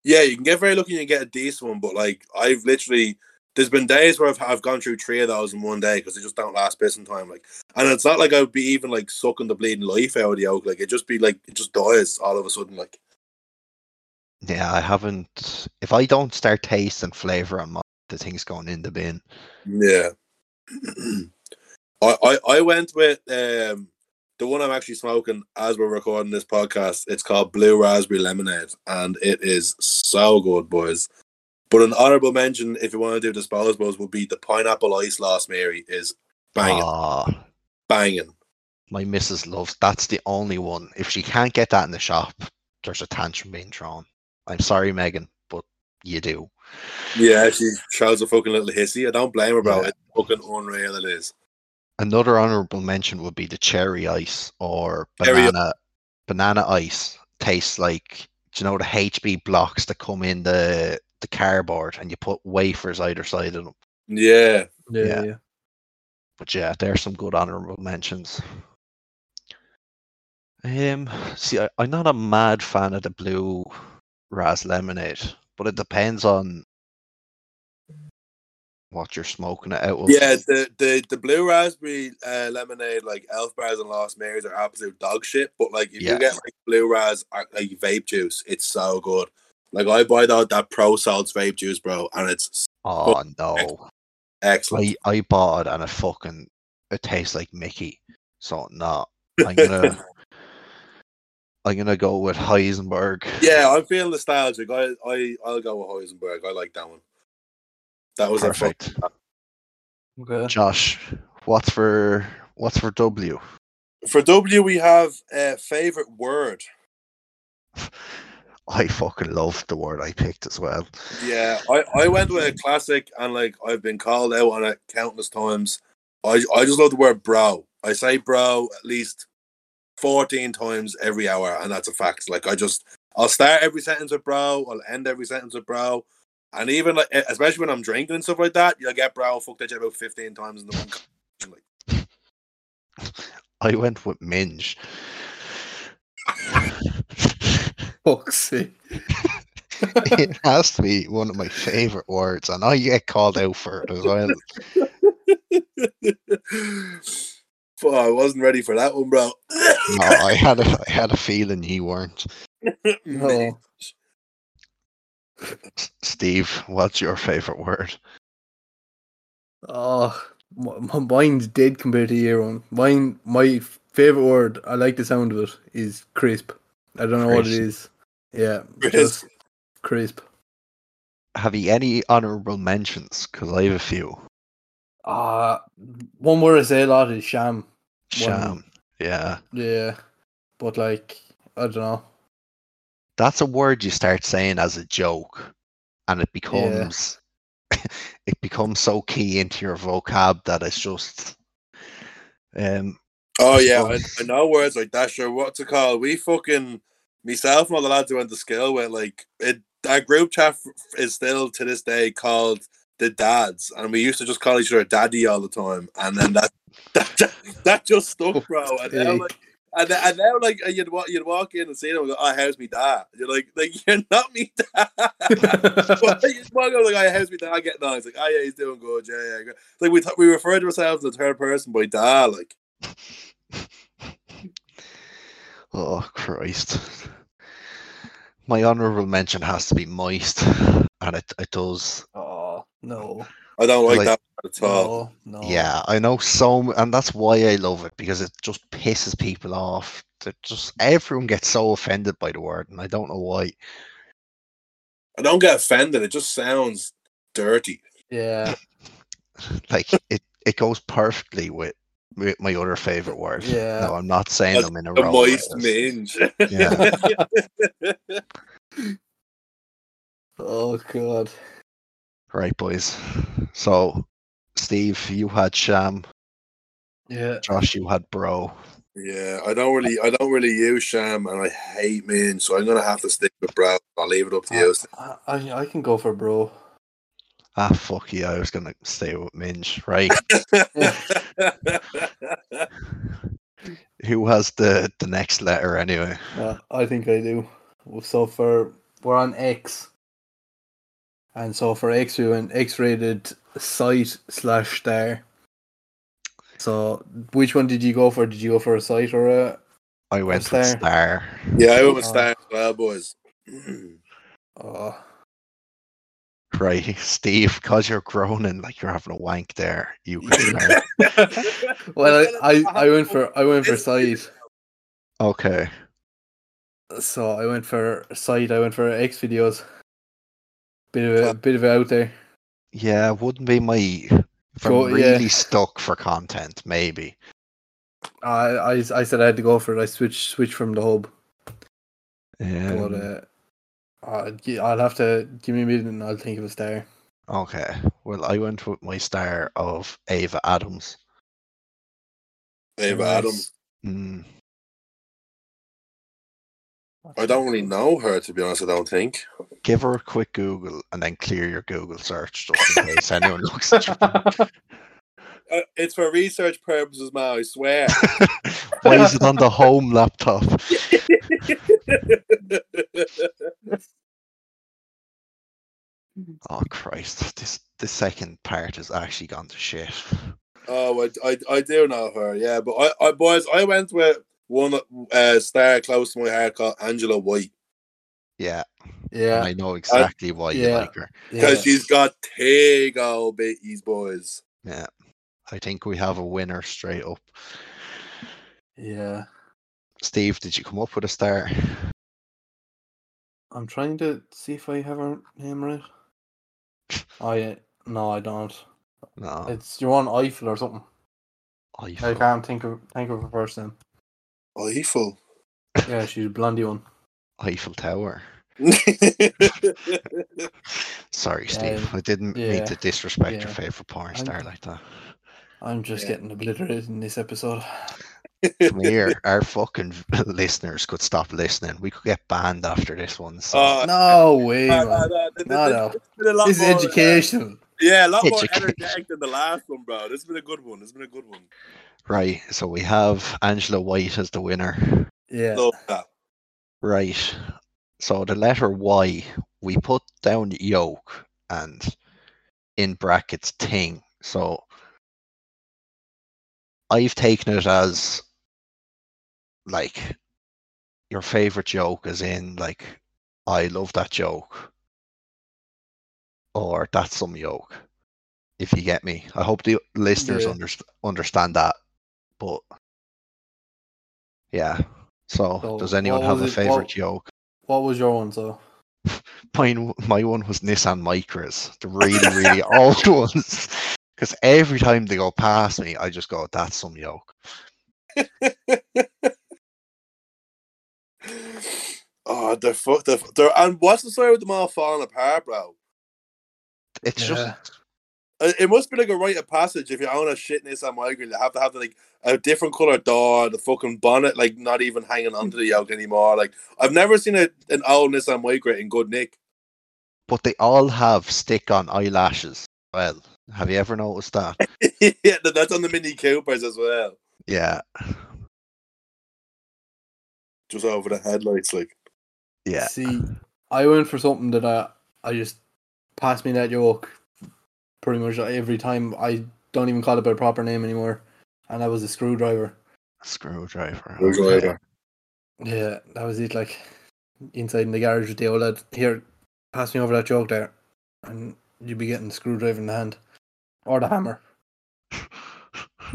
Yeah, you can get very lucky and get a decent one, but like I've literally, there's been days where I've, I've gone through three of those in one day because they just don't last pissing time. Like, and it's not like I'd be even like sucking the bleeding life out of the oak. Like it just be like it just dies all of a sudden. Like Yeah, I haven't. If I don't start tasting flavor on my the things going in the bin, yeah. I, I I went with um the one I'm actually smoking as we're recording this podcast. It's called Blue Raspberry Lemonade, and it is so good, boys. But an honorable mention, if you want to do disposables, would be the pineapple ice Lost Mary is banging, ah, banging. my missus loves. That's the only one. If she can't get that in the shop, there's a tantrum being thrown. I'm sorry, Megan, but you do. Yeah, she shows a fucking little hissy. I don't blame her, bro. Yeah. It's fucking unreal. It is. Another honorable mention would be the cherry ice or Cherry- banana banana ice. Tastes like do you know the HB blocks that come in the the cardboard and you put wafers either side of them. yeah. Yeah, Yeah. yeah. But yeah, there's some good honorable mentions. Um, see, I, I'm not a mad fan of the blue ras lemonade, but it depends on what you're smoking it out of. Yeah, the, the, the blue raspberry uh, lemonade, like Elf bars and Lost Marys, are absolute dog shit. But like, if Yeah. you get like blue ras, uh, like vape juice, it's so good. Like I buy that that Pro Salts vape juice, bro, and it's Oh no, excellent. I I bought it and it fucking it tastes like Mickey. So no, I'm gonna I'm gonna go with Heisenberg. yeah, I'm feeling nostalgic. I I I'll go with Heisenberg. I like that one. That was a fuck. perfect. Okay. Josh, what's for what's for W? For W, we have a favorite word. I fucking love the word I picked as well. Yeah, I, I went with a classic, and like I've been called out on it countless times. I I just love the word bro. I say bro at least fourteen times every hour, and that's a fact. Like I just I'll start every sentence with bro. I'll end every sentence with bro. And even like, especially when I'm drinking and stuff like that, you'll get bro fucked at shit about fifteen times in the one. Like, I went with Minge. Fuck's sake. it has to be one of my favorite words, and I get called out for it as well. Fuck, I wasn't ready for that one, bro. No, I had a I had a feeling you weren't. No. Steve, what's your favorite word? Oh, m- m- mine's dead compared to your own. Mine, my favorite word, I like the sound of it, is crisp. I don't know what it Crisp. is. Yeah, Crisp. just crisp. Have you any honorable mentions? Because I have a few. Uh, one word I say a lot is sham. Sham. Yeah. Yeah, but like, I don't know. That's a word you start saying as a joke, and it becomes it becomes so key into your vocab that it's just um Oh yeah, So- I, I know words like that. Sure, what to call? We fucking myself and all the lads who went to school with like it. Our group chat is still to this day called the dads, and we used to just call each other daddy all the time. And then that that, that just stuck, bro. And now, like, and, then- and now like you'd walk you'd walk in and see them and go, "Oh, how's me dad?" You're like, like you're not me dad. you walk up like, "Oh, how's me dad getting on?" It's like, "Oh yeah, he's doing good." Yeah, yeah. good." Like we th- we refer to ourselves in the third person by dad, like. Oh Christ. My honorable mention has to be moist, and it it does. oh no, I don't like, Like- that at all. no, no. Yeah, I know so, and that's why I love it because it just pisses people off. That just everyone gets so offended by the word, and I don't know why. I don't get offended. It just sounds dirty. yeah, Like it, it goes perfectly with, with my other favorite word. Yeah. No, I'm not saying A- them in a A row. moist like minge. Yeah. oh god. Right, boys. So, Steve, you had sham. Yeah, Josh, you had bro. yeah, I don't really, I don't really use sham, and I hate minge, so I'm gonna have to stick with bro. I'll leave it up to you. I, I, I can go for bro. Ah, fuck yeah, I was gonna stay with Minge. Right. Who has the the next letter anyway? Uh, I think I do. So for we're on X, and so for X we went X-rated site slash star. So which one did you go for? Did you go for a site or a? I went with Star. Star. yeah, I went with Oh. Star as well, boys. Oh, Right, Steve, because you're groaning like you're having a wank there. You well, I, I, I went for I went for site. Okay. So I went for site. I went for X videos. Bit of a bit of out there. Yeah, wouldn't be my if I'm Go- yeah. really stuck for content, maybe. I, I I said I had to go for it. I switched switched from the hub. But Um, uh, uh, gi- I'll have to give me a minute and I'll think of a star. okay. Well, I went with my star of Ava Adams. Ava Adam. Nice. Mm, I don't really know her to be honest. I don't think. give her a quick Google and then clear your Google search just in case anyone looks at your Uh, it's for research purposes, man. I swear. Why is it on the home laptop? Oh Christ! This the second part has actually gone to shit. oh, I, I, I do know her. Yeah, but I, I boys, I went with one uh, star close to my heart called Angela White Yeah, yeah, I know exactly why you like her. because yeah. she's got big old bitties, boys. Yeah, I think we have a winner straight up. yeah. Steve, did you come up with a star? I'm trying to see if I have a name right. Oh yeah, no, I don't. No, It's your one Eiffel or something. I Eiffel. can't think of think of her first name. Eiffel. Yeah, she's a blondie one. Eiffel Tower. Sorry, Steve. Um, I didn't yeah, mean to disrespect your favorite porn I'm- star like that. I'm just Yeah. getting obliterated in this episode. Come here, our fucking listeners could stop listening. We could get banned after this one. So Uh, no way, no, no, man. no, th- th- No, this- no. this has been a lot This is more, uh, educational. yeah, a lot more Education. energetic than the last one, bro. This has been a good one. This has been a good one. right, so we have Angela White as the winner. Yeah. Love that. Right. So the letter Y, we put down yoke and in brackets thing. So I've taken it as like your favorite joke, is in like I love that joke, or that's some joke. If you get me, I hope the listeners Yeah. underst- understand that. But yeah. So, So does anyone have a it- favorite what- joke? What was your one? So Mine, my one was Nissan Micras, the really, really old ones. Because every time they go past me, I just go, "That's some yoke." oh, they're fuck. They're, they're, and what's the story with them all falling apart, bro? It's Yeah. just Uh, It must be like a rite of passage if you own a shit Nissan Micra. You have to have like a different color door, the fucking bonnet, like not even hanging onto the yoke anymore. Like I've never seen a, an old Nissan Micra in good nick. but they all have stick-on eyelashes. Well, have you ever noticed that? yeah, that's on the Mini Coopers as well. Yeah, Just over the headlights, like. Yeah. see, I went for something that I I just passed me that joke pretty much every time. I don't even call it by a proper name anymore, and that was a screwdriver. Screwdriver. Screwdriver. okay. Yeah, that was it. Like inside in the garage with the old lad. Here, pass me over that joke there, and you'd be getting the screwdriver in the hand or the hammer.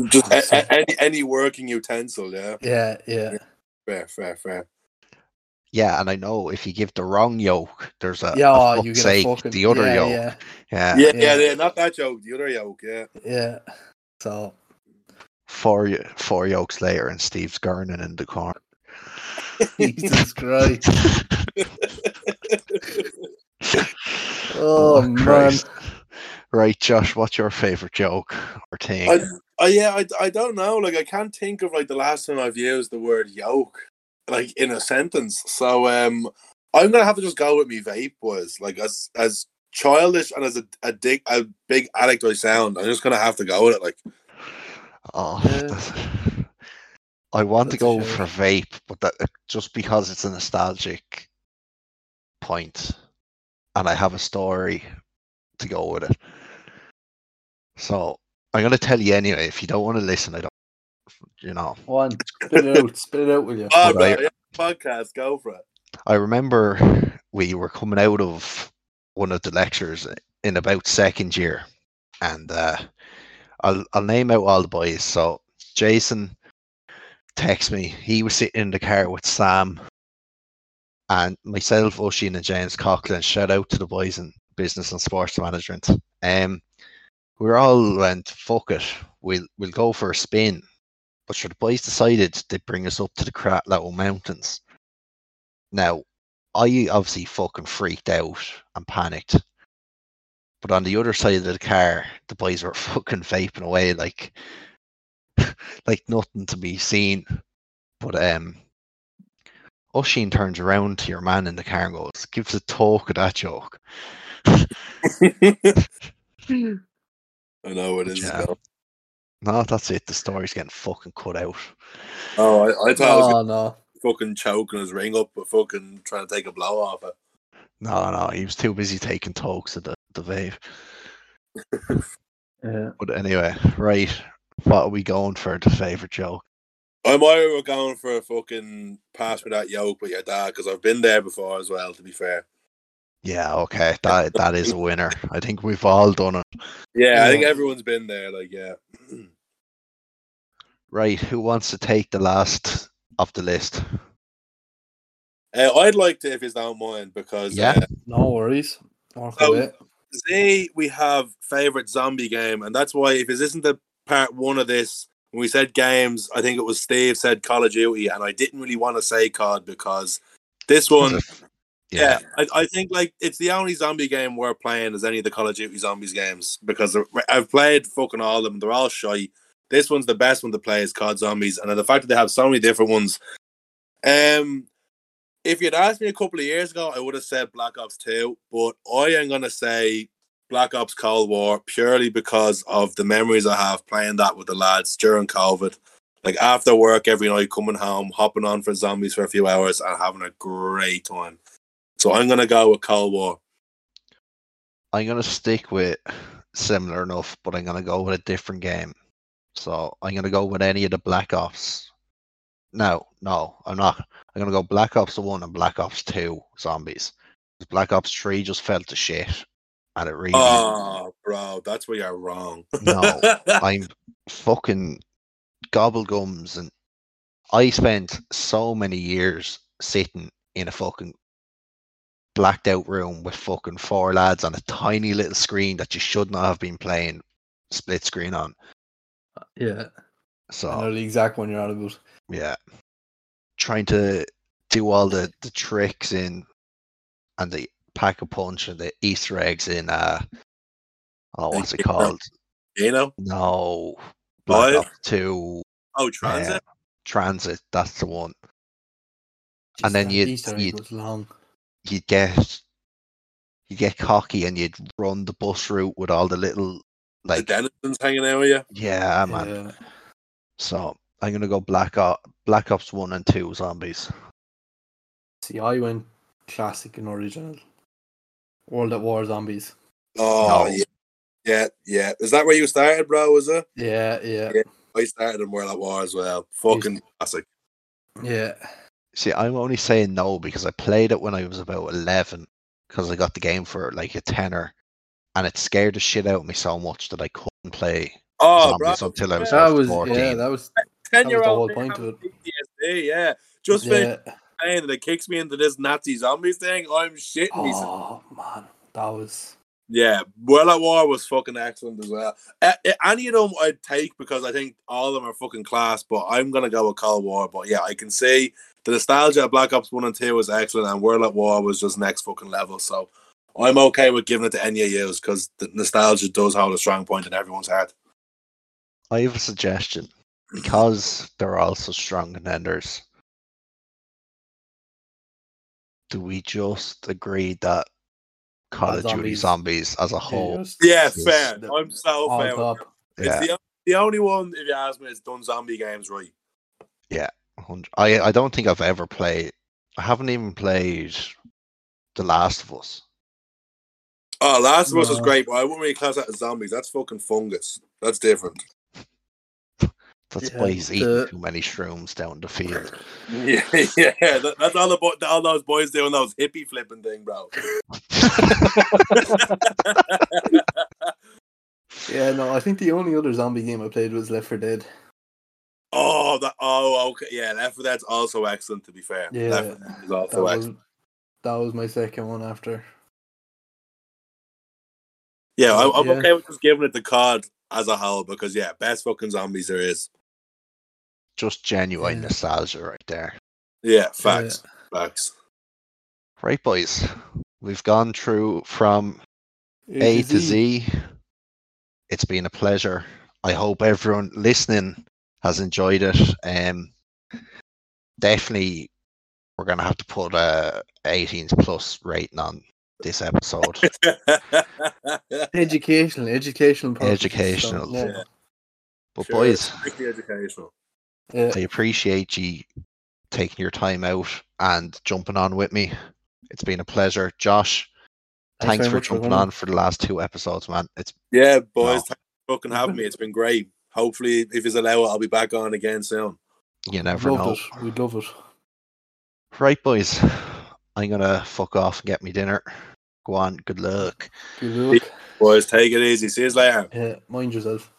Just a, a- any any working utensil, yeah. Yeah, yeah, Fair, fair, fair. Yeah, and I know if you give the wrong yoke, there's a, yeah. a oh, you fuck's get a sake, fucking the other yeah, yoke. Yeah, Yeah. Yeah, yeah, Yeah. yeah, not that yoke, the other yoke, yeah. yeah. So Four four yokes later, and Steve's gurning in the corner. Jesus Christ. Oh, oh, man. Christ. Right, Josh, what's your favorite joke or thing? I, I yeah, I, I don't know. Like I can't think of like the last time I've used the word yoke like in a sentence. So um I'm gonna have to just go with me vape was like as as childish and as a, a dick a big addict I sound, I'm just gonna have to go with it. Like Oh, Yeah. I want to That's a go shame. for vape, but that just because it's a nostalgic point, and I have a story to go with it. So I'm gonna tell you anyway. If you don't want to listen, I don't. You know, one, spit it out, spit it out, will you? oh, Right. bro, yeah, podcast, go for it. I remember we were coming out of one of the lectures in about second year, and uh, I'll I'll name out all the boys. So Jason texted me. He was sitting in the car with Sam and myself, Oisin, and James Coughlin. Shout out to the boys in business and sports management. Um, we were all went fuck it. We'll we'll go for a spin. But sure, the boys decided to bring us up to the Cratloe Mountains. Now, I obviously fucking freaked out and panicked. But on the other side of the car, the boys were fucking vaping away like like nothing to be seen. But um, Oisin turns around to your man in the car and goes, gives a talk of that joke. I know it is. Yeah. though. No, that's it. The story's getting fucking cut out. Oh, I, I thought I was Oh no. fucking choking his ring up, but fucking trying to take a blow off it. No, no, he was too busy taking talks of the the vape. Yeah. But anyway, right. What are we going for the favorite joke? I'm either going for a fucking pass with that yoke with your dad because I've been there before as well. To be fair, Yeah, okay, that that is a winner. I think we've all done it. yeah, I think everyone's been there. Like, yeah, Right, who wants to take the last of the list? uh, I'd like to, if it's don't mind, because Yeah. uh, No worries. Work So- away. Z, we have favorite zombie game, and that's why if this isn't the part one of this, when we said games, I think it was Steve said Call of Duty, and I didn't really want to say COD because this one, yeah, I, I think like it's the only zombie game we're playing as any of the Call of Duty zombies games because I've played fucking all of them. They're all shy. This one's the best one to play is COD Zombies, and the fact that they have so many different ones. Um, if you'd asked me a couple of years ago, I would have said Black Ops 2, but I am going to say Black Ops Cold War purely because of the memories I have playing that with the lads during COVID. Like after work every night, coming home, hopping on for zombies for a few hours, and having a great time. So I'm going to go with Cold War. I'm gonna stick with similar enough, but I'm gonna go with a different game. So I'm gonna go with any of the Black Ops. No, no, I'm not. I'm gonna go Black Ops One and Black Ops Two zombies. Black Ops Three just fell to shit, and it really. Oh, bro, that's where you're wrong. No, I'm fucking gobblegums, and I spent so many years sitting in a fucking blacked out room with fucking four lads on a tiny little screen that you should not have been playing split screen on. Yeah. I So know the exact one you're on about. yeah, trying to do all the the tricks in and the pack a punch and the Easter eggs in uh oh what's it called? you know? No, Black Five? Ops Two. Oh, TranZit? uh, TranZit. That's the one. And then you'd- you'd- long. You'd get you get cocky and you'd run the bus route with all the little the like denizens hanging out with you. yeah man. Yeah. So I'm gonna go Black Ops Black Ops One and Two zombies. See, I went classic and original. World at War Zombies. Oh, No. yeah. Yeah, yeah. Is that where you started, bro? Was it? Yeah, yeah, Yeah. I started in World at War as well. Fucking classic. yeah. See, I'm only saying no because I played it when I was about eleven because I got the game for like a tenner, and it scared the shit out of me so much that I couldn't play Oh, bro. zombies until I was That was 14. yeah, that was ten year the old whole point of it. PTSD, yeah. Just finished yeah. playing and it kicks me into this Nazi zombies thing. I'm shitting myself. Oh man, that was Yeah, World at War was fucking excellent as well. Uh, any of them I'd take because I think all of them are fucking class, but I'm gonna go with Cold War. But yeah, I can see the nostalgia of Black Ops 1 and 2 was excellent, and World at War was just next fucking level. So I'm okay with giving it to any of yous because the nostalgia does hold a strong point in everyone's head. I have a suggestion because they're also strong contenders. Do we just agree that Call of Duty zombies. Zombies as a whole? Yeah, Yes. fair. The- I'm so fair. with It's Yeah, the, the only one, if you ask me, that's done zombie games right. 100 I I don't think I've ever played. I haven't even played The Last of Us. Oh, Last of Us was great, but I wouldn't really class that as zombies. That's fucking fungus. That's different. That's Yeah, why he's eating the- too many shrooms down the field. Yeah, yeah. That, that's all the all those boys doing those hippie flipping thing, bro. Yeah, no, I think the only other zombie game I played was Left 4 Dead. oh, that. Oh, okay. Yeah, Left 4 Dead's also excellent. To be fair, Yeah, Left 4 Dead is That also was that was my second one after. Yeah, I, I'm yeah. okay with just giving it the COD as a whole because yeah, best fucking zombies there is. Just genuine Yeah. nostalgia right there. Yeah, facts, facts. Right, boys. We've gone through from A to Z. It's been a pleasure. I hope everyone listening has enjoyed it. Um, definitely, we're gonna have to put a 18 plus rating on this episode. Educational, educational, purposes, so, Educational. yeah. But Sure, boys, strictly educational. Yeah. I appreciate you taking your time out and jumping on with me. It's been a pleasure, Josh. Thanks Thanks, for much for jumping coming. on for the last two episodes, man. It's Yeah, boys, Wow. thanks for fucking having me. It's been great. Hopefully, if it's allowed, I'll be back on again soon. you never Love know. it. We'd love it. Right, boys. I'm gonna fuck off and get me dinner. Go on. Good luck. Good luck. Boys, take it easy. See you later. Yeah, mind yourself.